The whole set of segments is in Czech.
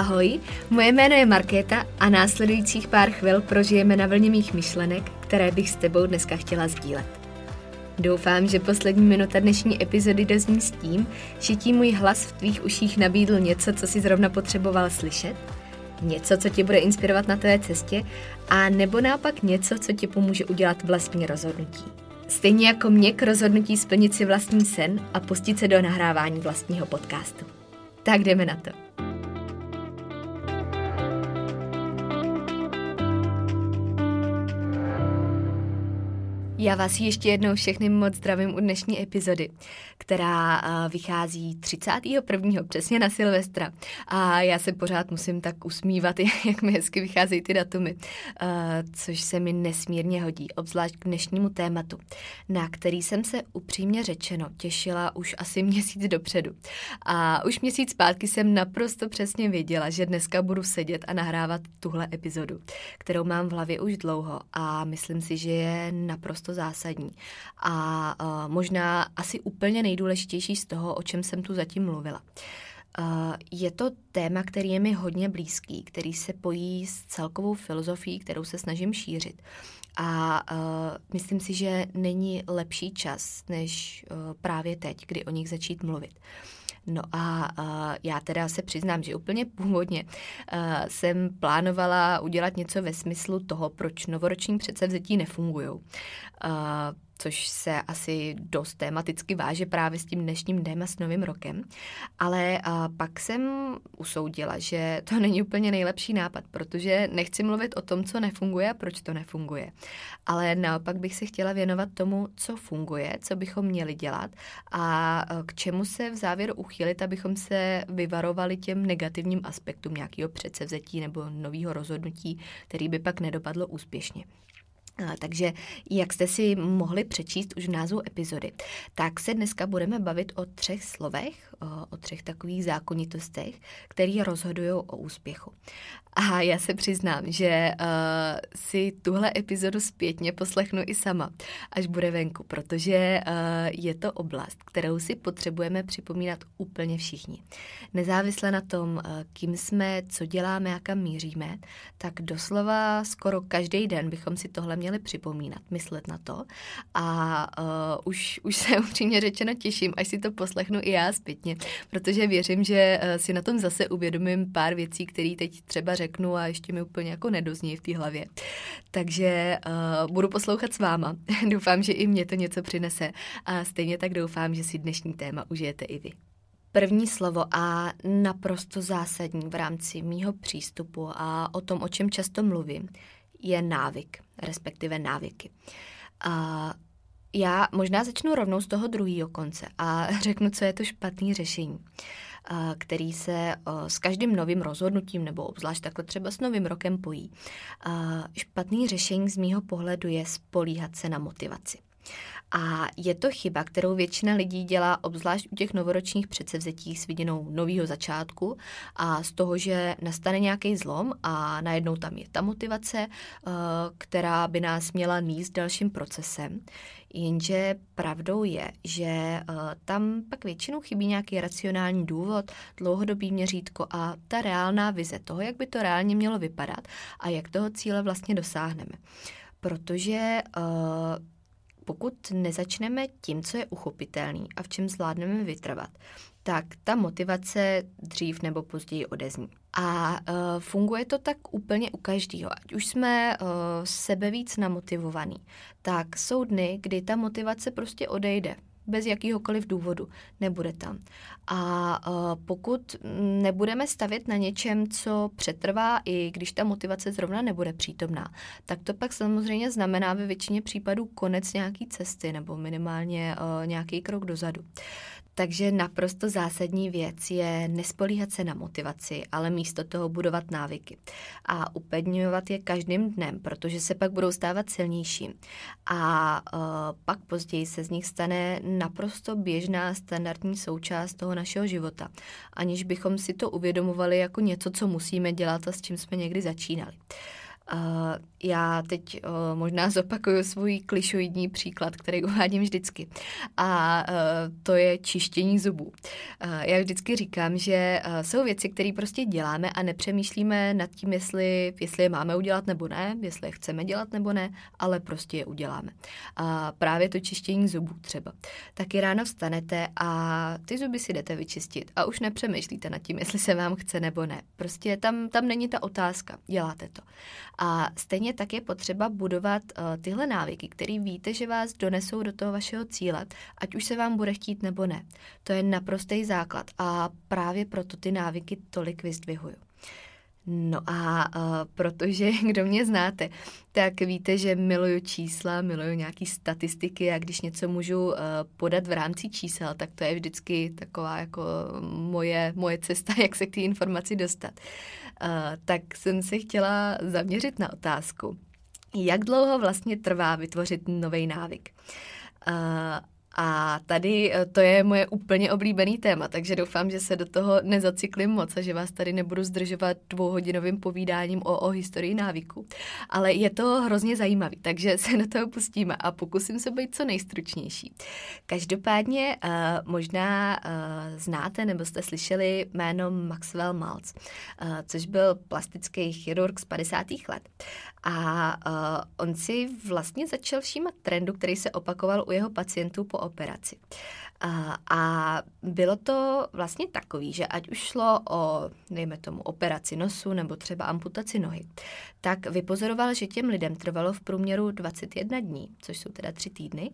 Ahoj, moje jméno je Markéta a následujících pár chvil prožijeme na vlně mých myšlenek, které bych s tebou dneska chtěla sdílet. Doufám, že poslední minuta dnešní epizody dozní s tím, že ti můj hlas v tvých uších nabídl něco, co si zrovna potřeboval slyšet, něco, co tě bude inspirovat na tvé cestě, a nebo naopak něco, co ti pomůže udělat vlastní rozhodnutí. Stejně jako mě k rozhodnutí splnit si vlastní sen a pustit se do nahrávání vlastního podcastu. Tak jdeme na to. Já vás ještě jednou všechny moc zdravím u dnešní epizody, která vychází 31. přesně na Silvestra. A já se pořád musím tak usmívat, jak mi hezky vycházejí ty datumy, což se mi nesmírně hodí, obzvlášť k dnešnímu tématu, na který jsem se upřímně řečeno těšila už asi měsíc dopředu. A už měsíc zpátky jsem naprosto přesně věděla, že dneska budu sedět a nahrávat tuhle epizodu, kterou mám v hlavě už dlouho a myslím si, že je naprosto naprosto zásadní. A uh, možná asi úplně nejdůležitější z toho, o čem jsem tu zatím mluvila. Uh, je to téma, který je mi hodně blízký, který se pojí s celkovou filozofií, kterou se snažím šířit. A uh, myslím si, že není lepší čas, než uh, právě teď, kdy o nich začít mluvit. No a uh, já teda se přiznám, že úplně původně uh, jsem plánovala udělat něco ve smyslu toho, proč novoroční předsevzetí nefungují. Uh, což se asi dost tematicky váže právě s tím dnešním dnem a s novým rokem. Ale pak jsem usoudila, že to není úplně nejlepší nápad, protože nechci mluvit o tom, co nefunguje a proč to nefunguje. Ale naopak bych se chtěla věnovat tomu, co funguje, co bychom měli dělat a k čemu se v závěru uchylit, abychom se vyvarovali těm negativním aspektům nějakého předsevzetí nebo nového rozhodnutí, který by pak nedopadlo úspěšně. Takže jak jste si mohli přečíst už v názvu epizody, tak se dneska budeme bavit o třech slovech, o třech takových zákonitostech, které rozhodují o úspěchu. A já se přiznám, že uh, si tuhle epizodu zpětně poslechnu i sama, až bude venku, protože uh, je to oblast, kterou si potřebujeme připomínat úplně všichni. Nezávisle na tom, uh, kým jsme, co děláme a kam míříme, tak doslova skoro každý den bychom si tohle měli připomínat, myslet na to. A uh, už, už se upřímně řečeno těším, až si to poslechnu i já zpětně, protože věřím, že uh, si na tom zase uvědomím pár věcí, které teď třeba řeknu a ještě mi úplně jako nedozní v té hlavě. Takže uh, budu poslouchat s váma. doufám, že i mě to něco přinese a stejně tak doufám, že si dnešní téma užijete i vy. První slovo a naprosto zásadní v rámci mýho přístupu a o tom, o čem často mluvím, je návyk, respektive návyky. A já možná začnu rovnou z toho druhého konce a řeknu, co je to špatný řešení který se s každým novým rozhodnutím nebo obzvlášť takhle třeba s novým rokem pojí. Špatný řešení z mýho pohledu je spolíhat se na motivaci. A je to chyba, kterou většina lidí dělá obzvlášť u těch novoročních předsevzetí s vidinou nového začátku a z toho, že nastane nějaký zlom a najednou tam je ta motivace, eh, která by nás měla níst dalším procesem. Jenže pravdou je, že eh, tam pak většinou chybí nějaký racionální důvod, dlouhodobý měřítko a ta reálná vize toho, jak by to reálně mělo vypadat a jak toho cíle vlastně dosáhneme. Protože uh, pokud nezačneme tím, co je uchopitelný a v čem zvládneme vytrvat, tak ta motivace dřív nebo později odezní. A uh, funguje to tak úplně u každého. Ať už jsme uh, sebe víc namotivovaný, tak jsou dny, kdy ta motivace prostě odejde bez jakýhokoliv důvodu. Nebude tam. A uh, pokud nebudeme stavět na něčem, co přetrvá, i když ta motivace zrovna nebude přítomná, tak to pak samozřejmě znamená ve většině případů konec nějaký cesty nebo minimálně uh, nějaký krok dozadu. Takže naprosto zásadní věc je nespolíhat se na motivaci, ale místo toho budovat návyky a upevňovat je každým dnem, protože se pak budou stávat silnější. A uh, pak později se z nich stane naprosto běžná standardní součást toho našeho života, aniž bychom si to uvědomovali jako něco, co musíme dělat a s čím jsme někdy začínali. Uh, já teď uh, možná zopakuju svůj klišoidní příklad, který uvádím vždycky. A uh, to je čištění zubů. Uh, já vždycky říkám, že jsou věci, které prostě děláme a nepřemýšlíme nad tím, jestli, jestli je máme udělat nebo ne, jestli je chceme dělat nebo ne, ale prostě je uděláme. A právě to čištění zubů třeba. Taky ráno vstanete a ty zuby si jdete vyčistit a už nepřemýšlíte nad tím, jestli se vám chce nebo ne. Prostě tam, tam není ta otázka, děláte to. A stejně tak je potřeba budovat uh, tyhle návyky, které víte, že vás donesou do toho vašeho cíle, ať už se vám bude chtít nebo ne. To je naprostý základ a právě proto ty návyky tolik vyzdvihuju. No a uh, protože, kdo mě znáte, tak víte, že miluju čísla, miluju nějaký statistiky a když něco můžu uh, podat v rámci čísel, tak to je vždycky taková jako moje, moje cesta, jak se k té informaci dostat. Uh, tak jsem se chtěla zaměřit na otázku, jak dlouho vlastně trvá vytvořit nový návyk. Uh, a tady eh, to je moje úplně oblíbený téma, takže doufám, že se do toho nezacyklím moc a že vás tady nebudu zdržovat dvouhodinovým povídáním o, o historii návyku. Ale je to hrozně zajímavý, takže se do toho pustíme a pokusím se být co nejstručnější. Každopádně uh, možná uh, znáte nebo jste slyšeli jméno Maxwell Maltz, což byl plastický chirurg z 50. let. A uh, on si vlastně začal všímat trendu, který se opakoval u jeho pacientů po operaci. A, a bylo to vlastně takový, že ať už šlo o, dejme tomu, operaci nosu nebo třeba amputaci nohy, tak vypozoroval, že těm lidem trvalo v průměru 21 dní, což jsou teda tři týdny,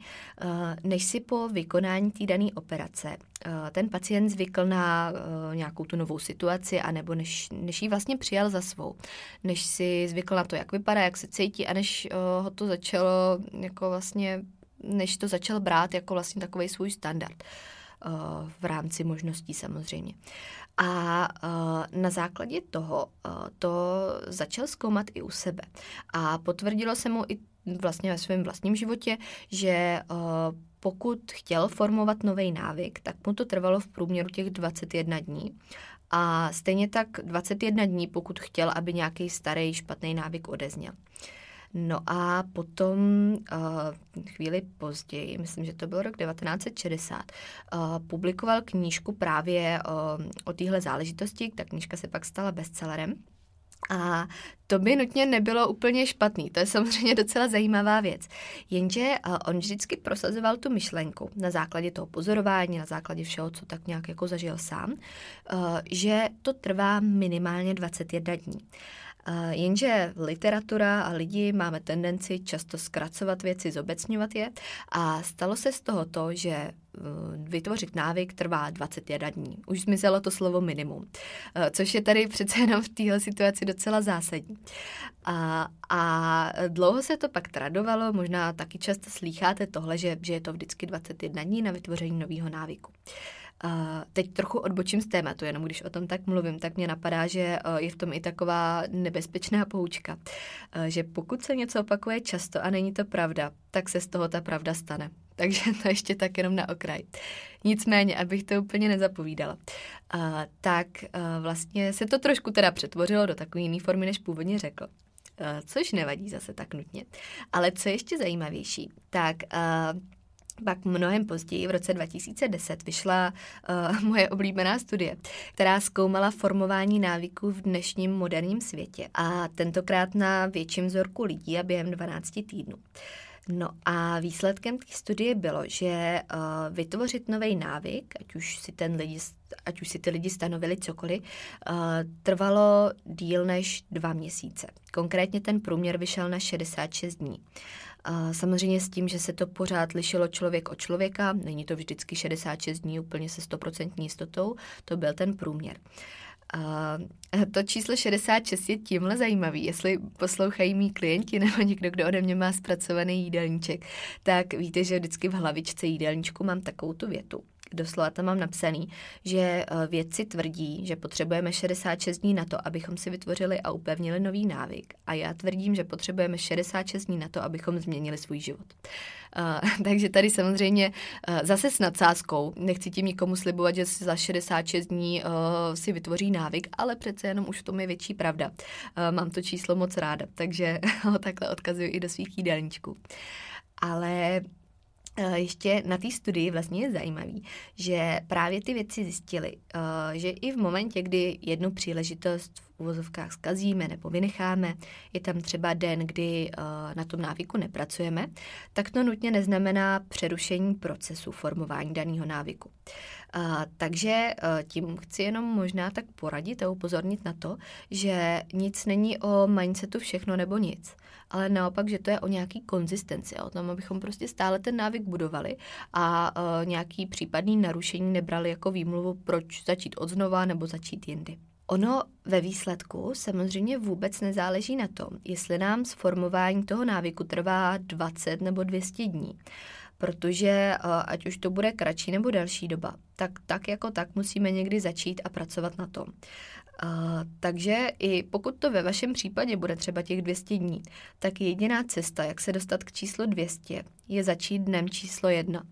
než si po vykonání té dané operace ten pacient zvykl na nějakou tu novou situaci, anebo než, než ji vlastně přijal za svou, než si zvykl na to, jak vypadá, jak se cítí a než ho to začalo jako vlastně než to začal brát jako vlastně takový svůj standard uh, v rámci možností samozřejmě. A uh, na základě toho uh, to začal zkoumat i u sebe. A potvrdilo se mu i vlastně ve svém vlastním životě, že pokud chtěl formovat nový návyk, tak mu to trvalo v průměru těch 21 dní. A stejně tak 21 dní, pokud chtěl, aby nějaký starý špatný návyk odezněl. No a potom uh, chvíli později, myslím, že to byl rok 1960, uh, publikoval knížku právě uh, o téhle záležitosti. Ta knížka se pak stala bestsellerem. A to by nutně nebylo úplně špatný, to je samozřejmě docela zajímavá věc. Jenže on vždycky prosazoval tu myšlenku na základě toho pozorování, na základě všeho, co tak nějak jako zažil sám, že to trvá minimálně 21 dní. Jenže literatura a lidi máme tendenci často zkracovat věci, zobecňovat je a stalo se z toho to, že uh, vytvořit návyk trvá 21 dní. Už zmizelo to slovo minimum, uh, což je tady přece jenom v téhle situaci docela zásadní. A, a dlouho se to pak tradovalo, možná taky často slýcháte tohle, že, že je to vždycky 21 dní na vytvoření nového návyku. Teď trochu odbočím z tématu, jenom když o tom tak mluvím, tak mě napadá, že uh, je v tom i taková nebezpečná poučka, uh, že pokud se něco opakuje často a není to pravda, tak se z toho ta pravda stane. Takže to ještě tak jenom na okraj. Nicméně, abych to úplně nezapovídala, uh, tak uh, vlastně se to trošku teda přetvořilo do takové jiné formy, než původně řekl. Což nevadí zase tak nutně. Ale co je ještě zajímavější, tak pak mnohem později, v roce 2010, vyšla uh, moje oblíbená studie, která zkoumala formování návyků v dnešním moderním světě a tentokrát na větším vzorku lidí a během 12 týdnů. No a výsledkem té studie bylo, že uh, vytvořit nový návyk, ať už si ten lidi, ať už si ty lidi stanovili cokoliv, uh, trvalo díl než dva měsíce. Konkrétně ten průměr vyšel na 66 dní. A samozřejmě s tím, že se to pořád lišilo člověk od člověka, není to vždycky 66 dní úplně se 100% jistotou, to byl ten průměr. A to číslo 66 je tímhle zajímavý. Jestli poslouchají mý klienti nebo někdo, kdo ode mě má zpracovaný jídelníček, tak víte, že vždycky v hlavičce jídelníčku mám takovou tu větu. Doslova tam mám napsaný, že eh, vědci tvrdí, že potřebujeme 66 dní na to, abychom si vytvořili a upevnili nový návyk. A já tvrdím, že potřebujeme 66 dní na to, abychom změnili svůj život. Uh, takže tady samozřejmě uh, zase s nadsázkou, nechci tím nikomu slibovat, že za 66 dní uh, si vytvoří návyk, ale přece jenom už v tom je větší pravda. Mám to číslo moc ráda, takže ho takhle odkazuju i do svých jídelníčků. Ale ještě na té studii vlastně je zajímavý, že právě ty věci zjistili, eh, že i v momentě, kdy jednu příležitost v uvozovkách zkazíme nebo vynecháme, je tam třeba den, kdy eh, na tom návyku nepracujeme, tak to nutně neznamená přerušení procesu formování daného návyku. Takže tím chci jenom možná tak poradit a upozornit na to, že nic není o mindsetu všechno nebo nic ale naopak, že to je o nějaký konzistenci, o tom, abychom prostě stále ten návyk budovali a uh, nějaký případný narušení nebrali jako výmluvu, proč začít od znova nebo začít jindy. Ono ve výsledku samozřejmě vůbec nezáleží na tom, jestli nám sformování toho návyku trvá 20 nebo 200 dní protože ať už to bude kratší nebo další doba, tak tak jako tak musíme někdy začít a pracovat na tom. Uh, takže i pokud to ve vašem případě bude třeba těch 200 dní, tak jediná cesta, jak se dostat k číslu 200, je začít dnem číslo jedna.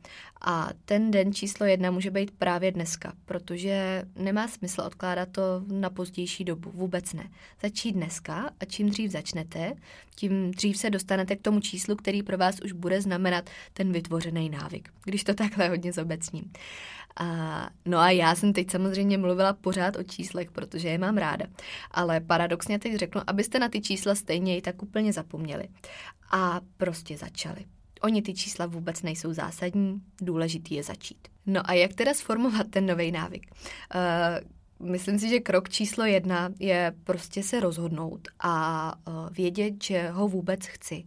A ten den číslo jedna může být právě dneska, protože nemá smysl odkládat to na pozdější dobu, vůbec ne. Začít dneska a čím dřív začnete, tím dřív se dostanete k tomu číslu, který pro vás už bude znamenat ten vytvořený návyk, když to takhle hodně zobecním. A, no a já jsem teď samozřejmě mluvila pořád o číslech, protože je mám ráda. Ale paradoxně teď řeknu, abyste na ty čísla stejně i tak úplně zapomněli. A prostě začali. Oni ty čísla vůbec nejsou zásadní, důležitý je začít. No a jak teda sformovat ten nový návyk? Uh, myslím si, že krok číslo jedna je prostě se rozhodnout a uh, vědět, že ho vůbec chci.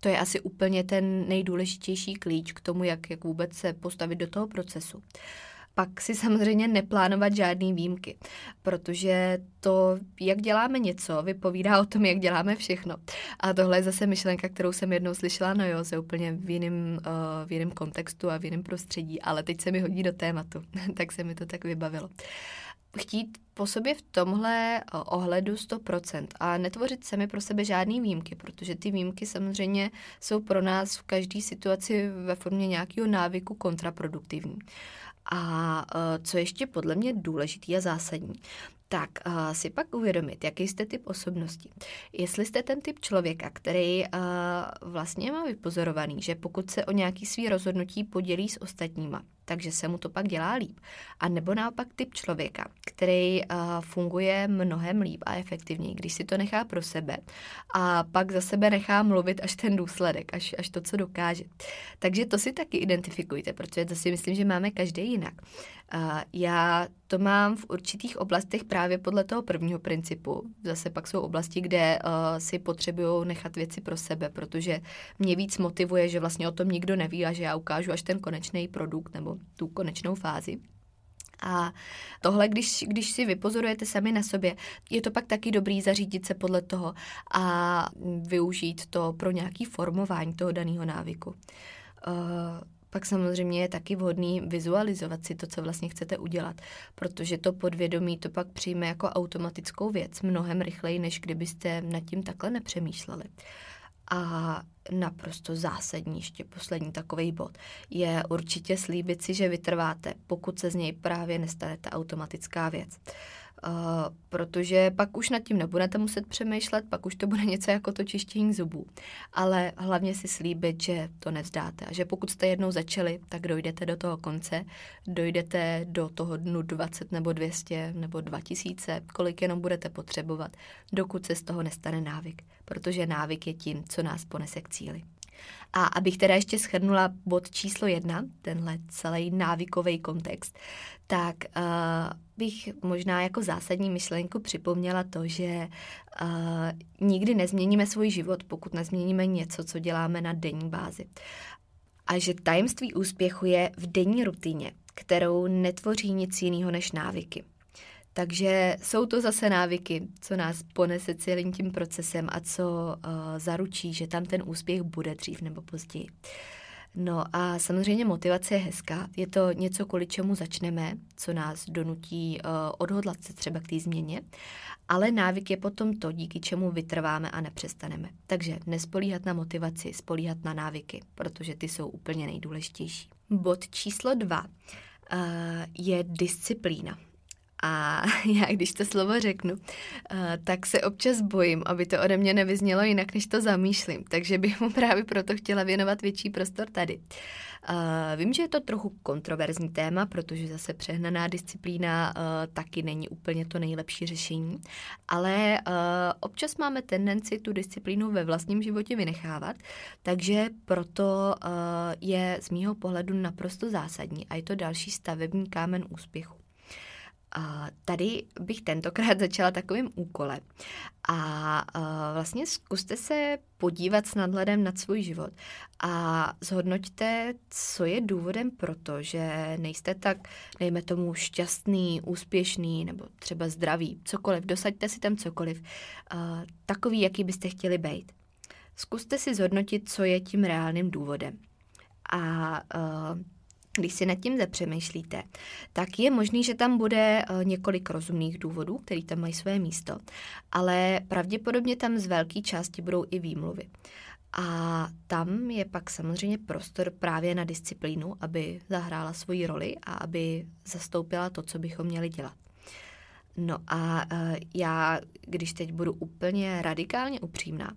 To je asi úplně ten nejdůležitější klíč k tomu, jak, jak vůbec se postavit do toho procesu. Uh, pak si samozřejmě neplánovat žádný výjimky, protože to, jak děláme něco, vypovídá o tom, jak děláme všechno. A tohle je zase myšlenka, kterou jsem jednou slyšela na Joze úplně v jiném, uh, v jiném kontextu a v jiném prostředí, ale teď se mi hodí do tématu, tak se mi to tak vybavilo chtít po sobě v tomhle eh, ohledu 100% a netvořit sami pro sebe žádný výjimky, protože ty výjimky samozřejmě jsou pro nás v každé situaci ve formě nějakého návyku kontraproduktivní. A e, co ještě podle mě důležitý a zásadní, tak uh, si pak uvědomit, jaký jste typ osobnosti. Jestli jste ten typ člověka, který uh, vlastně má vypozorovaný, že pokud se o nějaký svý rozhodnutí podělí s ostatníma, takže se mu to pak dělá líp. A nebo naopak typ člověka, který uh, funguje mnohem líp a efektivněji, když si to nechá pro sebe a pak za sebe nechá mluvit až ten důsledek, až, až to, co dokáže. Takže to si taky identifikujte, protože to si myslím, že máme každý jinak. Uh, já to mám v určitých oblastech právě podle toho prvního principu. Zase pak jsou oblasti, kde uh, si potřebují nechat věci pro sebe, protože mě víc motivuje, že vlastně o tom nikdo neví a že já ukážu až ten konečný produkt nebo tu konečnou fázi. A tohle, když, když si vypozorujete sami na sobě, je to pak taky dobrý zařídit se podle toho a využít to pro nějaký formování toho daného návyku. Uh, pak samozřejmě je taky vhodný vizualizovat si to, co vlastně chcete udělat, protože to podvědomí to pak přijme jako automatickou věc mnohem rychleji, než kdybyste nad tím takhle nepřemýšleli. A naprosto zásadní, ještě poslední takový bod, je určitě slíbit si, že vytrváte, pokud se z něj právě nestane ta automatická věc. Uh, Uh, protože pak už nad tím nebudete muset přemýšlet, pak už to bude něco jako to čištění zubů. Ale hlavně si slíbit, že to nevzdáte a že pokud jste jednou začali, tak dojdete do toho konce, dojdete do toho dnu 20 nebo 200 nebo 2000, kolik jenom budete potřebovat, dokud se z toho nestane návyk, protože návyk je tím, co nás ponese k cíli. A abych teda ještě schrnula bod číslo jedna, tenhle celý návykový kontext, tak uh, bych možná jako zásadní myšlenku připomněla to, že uh, nikdy nezměníme svůj život, pokud nezměníme něco, co děláme na denní bázi. A že tajemství úspěchu je v denní rutině, kterou netvoří nic jiného než návyky. Takže jsou to zase návyky, co nás ponese celým tím procesem a co uh, zaručí, že tam ten úspěch bude dřív nebo později. No a samozřejmě motivace je hezká. Je to něco, kvůli čemu začneme, co nás donutí uh, odhodlat se třeba k té změně, ale návyk je potom to, díky čemu vytrváme a nepřestaneme. Takže nespolíhat na motivaci, spolíhat na návyky, protože ty jsou úplně nejdůležitější. Bod číslo dva uh, je disciplína. A já, když to slovo řeknu, eh, tak se občas bojím, aby to ode mě nevyznělo jinak, než to zamýšlím. Takže bych mu právě proto chtěla věnovat větší prostor tady. Eh, vím, že je to trochu kontroverzní téma, protože zase přehnaná disciplína eh, taky není úplně to nejlepší řešení, ale občas máme tendenci tu disciplínu ve vlastním životě vynechávat, takže proto je z mýho pohledu naprosto zásadní a je to další stavební kámen úspěchu. A tady bych tentokrát začala takovým úkolem. A vlastně zkuste se podívat s nadhledem nad svůj život a zhodnoťte, co je důvodem pro to, že nejste tak, dejme tomu, šťastný, úspěšný nebo třeba zdravý, cokoliv, dosaďte si tam cokoliv, takový, jaký byste chtěli být. Zkuste si zhodnotit, co je tím reálným důvodem. A když si nad tím zapřemýšlíte, tak je možný, že tam bude eh, několik rozumných důvodů, který tam mají své místo, ale pravděpodobně tam z velké části budou i výmluvy. A tam je pak samozřejmě prostor právě na disciplínu, aby zahrála svoji roli a aby zastoupila to, co bychom měli dělat. No a uh, já, když teď budu úplně radikálně upřímná,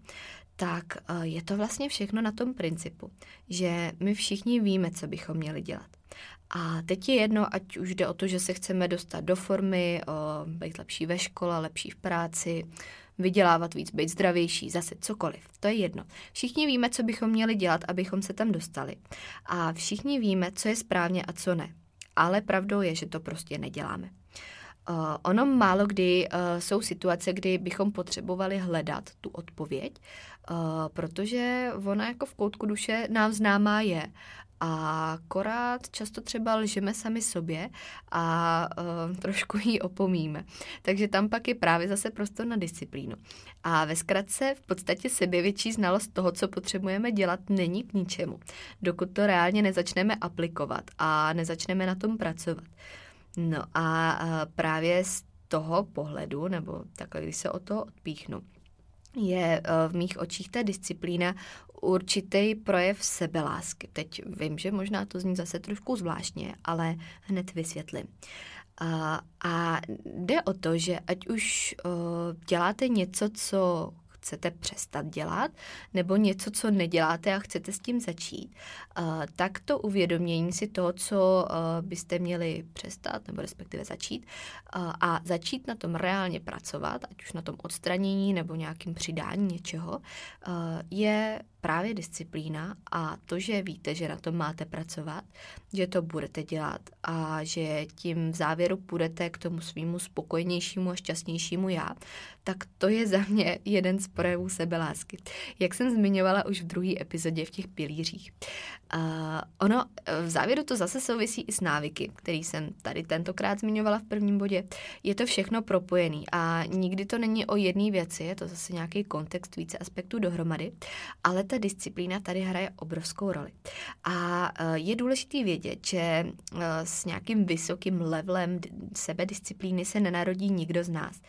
tak eh, je to vlastně všechno na tom principu, že my všichni víme, co bychom měli dělat. A teď je jedno, ať už jde o to, že se chceme dostat do formy, o, být lepší ve škole, lepší v práci, vydělávat víc, být zdravější, zase cokoliv. To je jedno. Všichni víme, co bychom měli dělat, abychom se tam dostali. A všichni víme, co je správně a co ne. Ale pravdou je, že to prostě neděláme. Uh, ono málo kdy uh, jsou situace, kdy bychom potřebovali hledat tu odpověď, uh, protože ona jako v koutku duše nám známá je. A akorát často třeba lžeme sami sobě a uh, trošku ji opomíme. Takže tam pak je právě zase prostor na disciplínu. A ve zkratce v podstatě sebevětší znalost toho, co potřebujeme dělat, není k ničemu, dokud to reálně nezačneme aplikovat a nezačneme na tom pracovat. No a právě z toho pohledu, nebo takhle, když se o to odpíchnu, je e, v mých očích ta disciplína určitý projev sebelásky. Teď vím, že možná to zní zase trošku zvláštně, ale hned vysvětlím. A, a jde o to, že ať už uh, děláte něco, co chcete přestat dělat, nebo něco, co neděláte a chcete s tím začít, tak to uvědomění si toho, co byste měli přestat, nebo respektive začít, a začít na tom reálně pracovat, ať už na tom odstranění nebo nějakým přidání něčeho, je právě disciplína a to, že víte, že na tom máte pracovat, že to budete dělat a že tím v závěru půjdete k tomu svýmu spokojenějšímu a šťastnějšímu já, tak to je za mě jeden z projevů sebelásky. Jak jsem zmiňovala už v druhé epizodě v těch pilířích. Uh, ono v závěru to zase souvisí i s návyky, který jsem tady tentokrát zmiňovala v prvním bodě. Je to všechno propojený a nikdy to není o jedné věci, je to zase nějaký kontext, více aspektů dohromady, ale ta disciplína tady hraje obrovskou roli. A uh, je důležité vědět, že uh, s nějakým vysokým levelem sebedisciplíny se nenarodí nikdo z nás.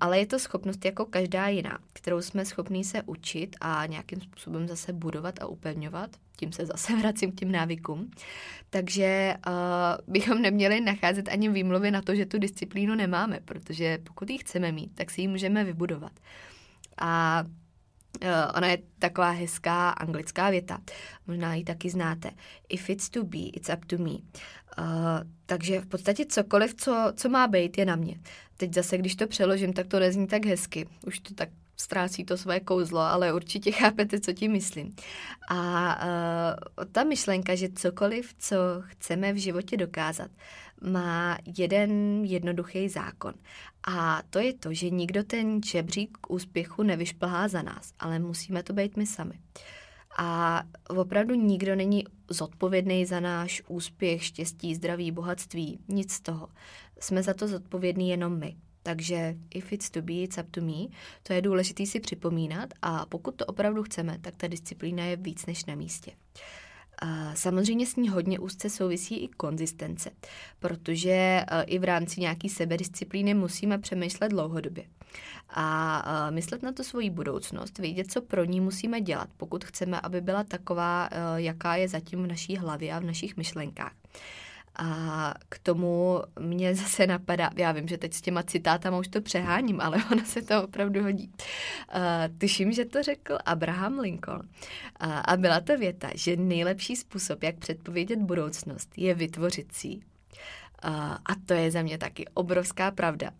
Ale je to schopnost jako každá jiná, kterou jsme schopní se učit a nějakým způsobem zase budovat a upevňovat. Tím se zase vracím k těm návykům. Takže uh, bychom neměli nacházet ani výmluvy na to, že tu disciplínu nemáme, protože pokud ji chceme mít, tak si ji můžeme vybudovat. A ona je taková hezká anglická věta. Možná ji taky znáte. If it's to be, it's up to me. Uh, takže v podstatě cokoliv, co, co má být, je na mě. Teď zase, když to přeložím, tak to nezní tak hezky. Už to tak ztrácí to své kouzlo, ale určitě chápete, co tím myslím. A uh, ta myšlenka, že cokoliv, co chceme v životě dokázat, má jeden jednoduchý zákon. A to je to, že nikdo ten žebřík k úspěchu nevyšplhá za nás, ale musíme to být my sami. A opravdu nikdo není zodpovědný za náš úspěch, štěstí, zdraví, bohatství, nic z toho. Jsme za to zodpovědní jenom my. Takže if it's to be, it's up to me. To je důležité si připomínat a pokud to opravdu chceme, tak ta disciplína je víc než na místě. Samozřejmě s ní hodně úzce souvisí i konzistence, protože e, i v rámci nějaký sebedisciplíny musíme přemýšlet dlouhodobě a e, myslet na tu svoji budoucnost, vědět, co pro ní musíme dělat, pokud chceme, aby byla taková, e, jaká je zatím v naší hlavě a v našich myšlenkách. A k tomu mě zase napadá, já vím, že teď s těma citátama už to přeháním, ale ono se to opravdu hodí. Uh, tuším, že to řekl Abraham Lincoln. Uh, a byla to věta, že nejlepší způsob, jak předpovědět budoucnost, je vytvořit si a to je za mě taky obrovská pravda,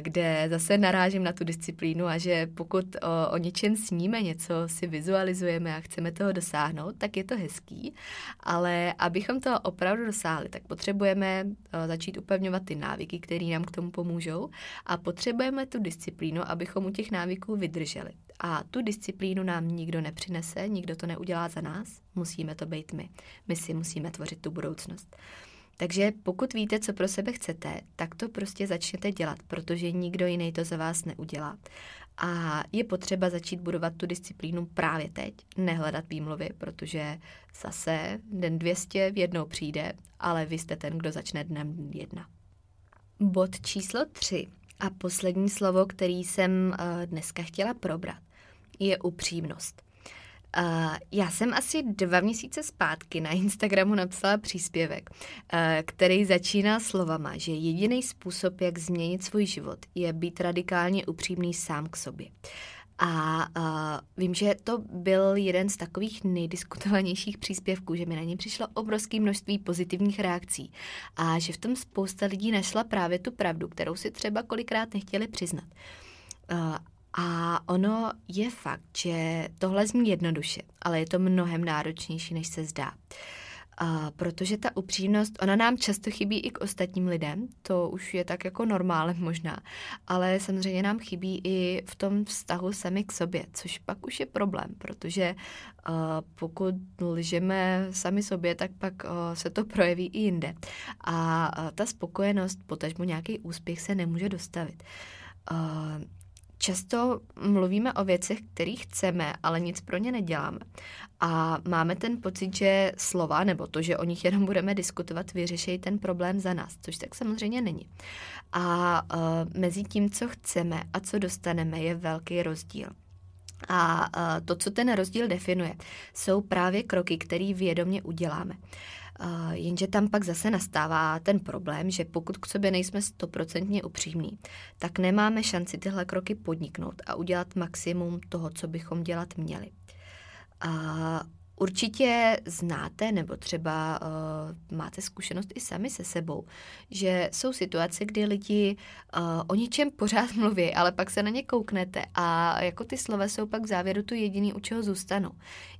kde zase narážím na tu disciplínu a že pokud o, o něčem sníme, něco si vizualizujeme a chceme toho dosáhnout, tak je to hezký, ale abychom to opravdu dosáhli, tak potřebujeme začít upevňovat ty návyky, které nám k tomu pomůžou a potřebujeme tu disciplínu, abychom u těch návyků vydrželi. A tu disciplínu nám nikdo nepřinese, nikdo to neudělá za nás, musíme to být my. My si musíme tvořit tu budoucnost. Takže pokud víte, co pro sebe chcete, tak to prostě začněte dělat, protože nikdo jiný to za vás neudělá. A je potřeba začít budovat tu disciplínu právě teď, nehledat výmluvy, protože zase den 200 v jednou přijde, ale vy jste ten, kdo začne dnem jedna. Bod číslo 3 a poslední slovo, který jsem eh, dneska chtěla probrat, je upřímnost. Uh, já jsem asi dva měsíce zpátky na Instagramu napsala příspěvek, uh, který začíná slovama, že jediný způsob, jak změnit svůj život, je být radikálně upřímný sám k sobě. A uh, vím, že to byl jeden z takových nejdiskutovanějších příspěvků, že mi na něj přišlo obrovské množství pozitivních reakcí a že v tom spousta lidí našla právě tu pravdu, kterou si třeba kolikrát nechtěli přiznat. Uh, a ono je fakt, že tohle zní jednoduše, ale je to mnohem náročnější, než se zdá. A protože ta upřímnost, ona nám často chybí i k ostatním lidem, to už je tak jako normálem možná, ale samozřejmě nám chybí i v tom vztahu sami k sobě, což pak už je problém, protože uh, pokud lžeme sami sobě, tak pak uh, se to projeví i jinde. A uh, ta spokojenost, potažmo nějaký úspěch se nemůže dostavit. Uh, Často mluvíme o věcech, které chceme, ale nic pro ně neděláme. A máme ten pocit, že slova nebo to, že o nich jenom budeme diskutovat, vyřeší ten problém za nás, což tak samozřejmě není. A uh, mezi tím, co chceme a co dostaneme, je velký rozdíl. A uh, to, co ten rozdíl definuje, jsou právě kroky, které vědomě uděláme. Uh, jenže tam pak zase nastává ten problém, že pokud k sobě nejsme stoprocentně upřímní, tak nemáme šanci tyhle kroky podniknout a udělat maximum toho, co bychom dělat měli. A Určitě znáte nebo třeba uh, máte zkušenost i sami se sebou, že jsou situace, kdy lidi uh, o něčem pořád mluví, ale pak se na ně kouknete a jako ty slova jsou pak v závěru tu jediný, u čeho zůstanou.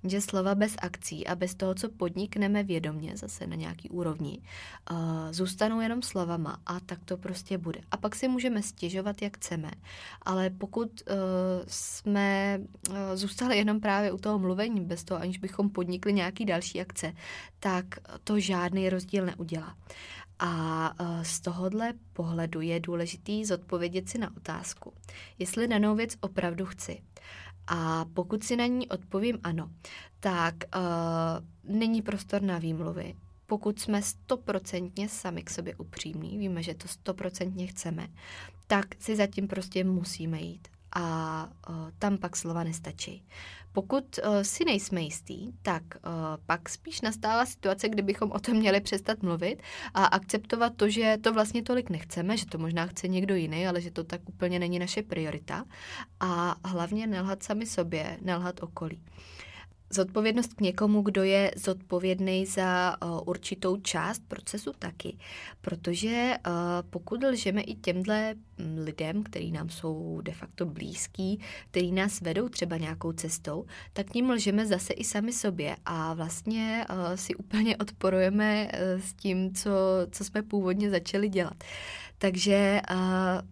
Že slova bez akcí a bez toho, co podnikneme vědomě, zase na nějaký úrovni, uh, zůstanou jenom slovama a tak to prostě bude. A pak si můžeme stěžovat, jak chceme, ale pokud uh, jsme uh, zůstali jenom právě u toho mluvení, bez toho, aniž bychom podnikli nějaký další akce, tak to žádný rozdíl neudělá. A e, z tohohle pohledu je důležitý zodpovědět si na otázku, jestli danou věc opravdu chci. A pokud si na ní odpovím ano, tak uh, není prostor na výmluvy. Pokud jsme stoprocentně sami k sobě upřímní, víme, že to stoprocentně chceme, tak si zatím prostě musíme jít a uh, tam pak slova nestačí. Pokud uh, si nejsme jistý, tak uh, pak spíš nastává situace, kdy bychom o tom měli přestat mluvit a akceptovat to, že to vlastně tolik nechceme, že to možná chce někdo jiný, ale že to tak úplně není naše priorita a hlavně nelhat sami sobě, nelhat okolí. Uh, zodpovědnost k někomu, kdo je zodpovědný za uh, určitou část procesu taky. Protože uh, pokud lžeme i těmhle lidem, který nám jsou de facto blízký, který nás vedou třeba nějakou cestou, tak tím lžeme zase i sami sobě a vlastně uh, si úplně odporujeme uh, s tím, co, co jsme původně začali dělat. Takže uh,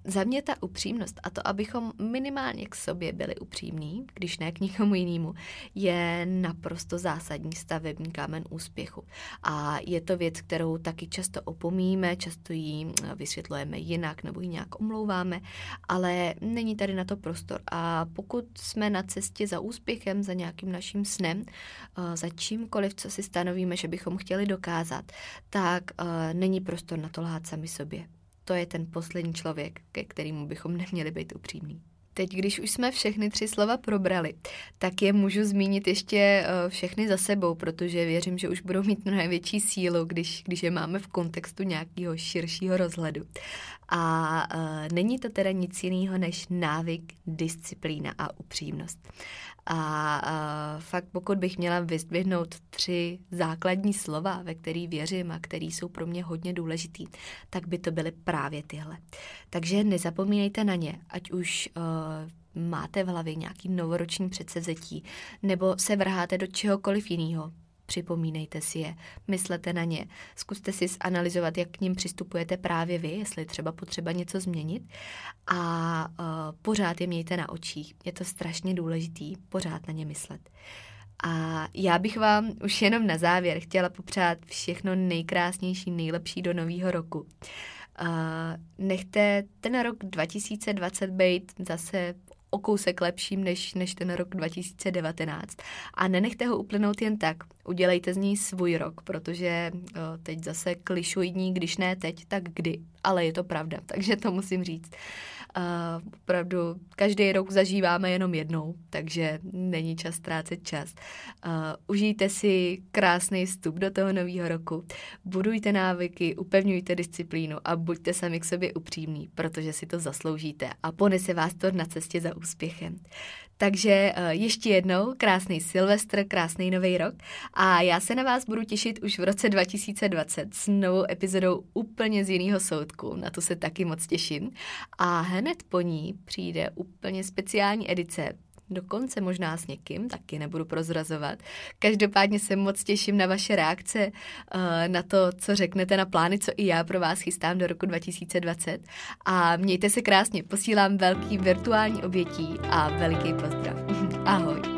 za mě ta upřímnost a to, abychom minimálně k sobě byli upřímní, když ne k nikomu jinému, je naprosto zásadní stavební kámen úspěchu. A je to věc, kterou taky často opomíme, často ji vysvětlujeme jinak nebo ji nějak omlouváme, ale není tady na to prostor. A pokud jsme na cestě za úspěchem, za nějakým naším snem, uh, za čímkoliv, co si stanovíme, že bychom chtěli dokázat, tak uh, není prostor na to lhát sami sobě to je ten poslední člověk, ke kterému bychom neměli být upřímní. Teď, když už jsme všechny tři slova probrali, tak je můžu zmínit ještě eh, všechny za sebou, protože věřím, že už budou mít mnohem větší sílu, když, když je máme v kontextu nějakého širšího rozhledu. A uh, není to teda nic jiného než návyk, disciplína a upřímnost. A uh, fakt pokud bych měla vyzdvihnout tři základní slova, ve který věřím a který jsou pro mě hodně důležitý, tak by to byly právě tyhle. Takže nezapomínejte na ně, ať už uh, máte v hlavě nějaký novoroční předsevzetí, nebo se vrháte do čehokoliv jiného, připomínejte si je, myslete na ně, zkuste si zanalizovat, jak k ním přistupujete právě vy, jestli třeba potřeba něco změnit a uh, pořád je mějte na očích. Je to strašně důležitý, pořád na ně myslet. A já bych vám už jenom na závěr chtěla popřát všechno nejkrásnější, nejlepší do nového roku. Uh, nechte ten rok 2020 být zase o kousek lepším než, než ten rok 2019. A nenechte ho uplynout jen tak. Udělejte z ní svůj rok, protože o, teď zase klišují když ne teď, tak kdy. Ale je to pravda, takže to musím říct. Uh, opravdu každý rok zažíváme jenom jednou, takže není čas ztrácet čas. Uh, užijte si krásný vstup do toho nového roku, budujte návyky, upevňujte disciplínu a buďte sami k sobě upřímní, protože si to zasloužíte a ponese vás to na cestě za úspěchem. Takže uh, ještě jednou krásný Silvestr, krásný nový rok a já se na vás budu těšit už v roce 2020 s novou epizodou úplně z jiného soudku. Na to se taky moc těším. A hned po ní přijde úplně speciální edice dokonce možná s někým, taky nebudu prozrazovat. Každopádně se moc těším na vaše reakce, eh, na to, co řeknete na plány, co i já pro vás chystám do roku 2020. A mějte se krásně, posílám velký virtuální obětí a veliký pozdrav. Ahoj.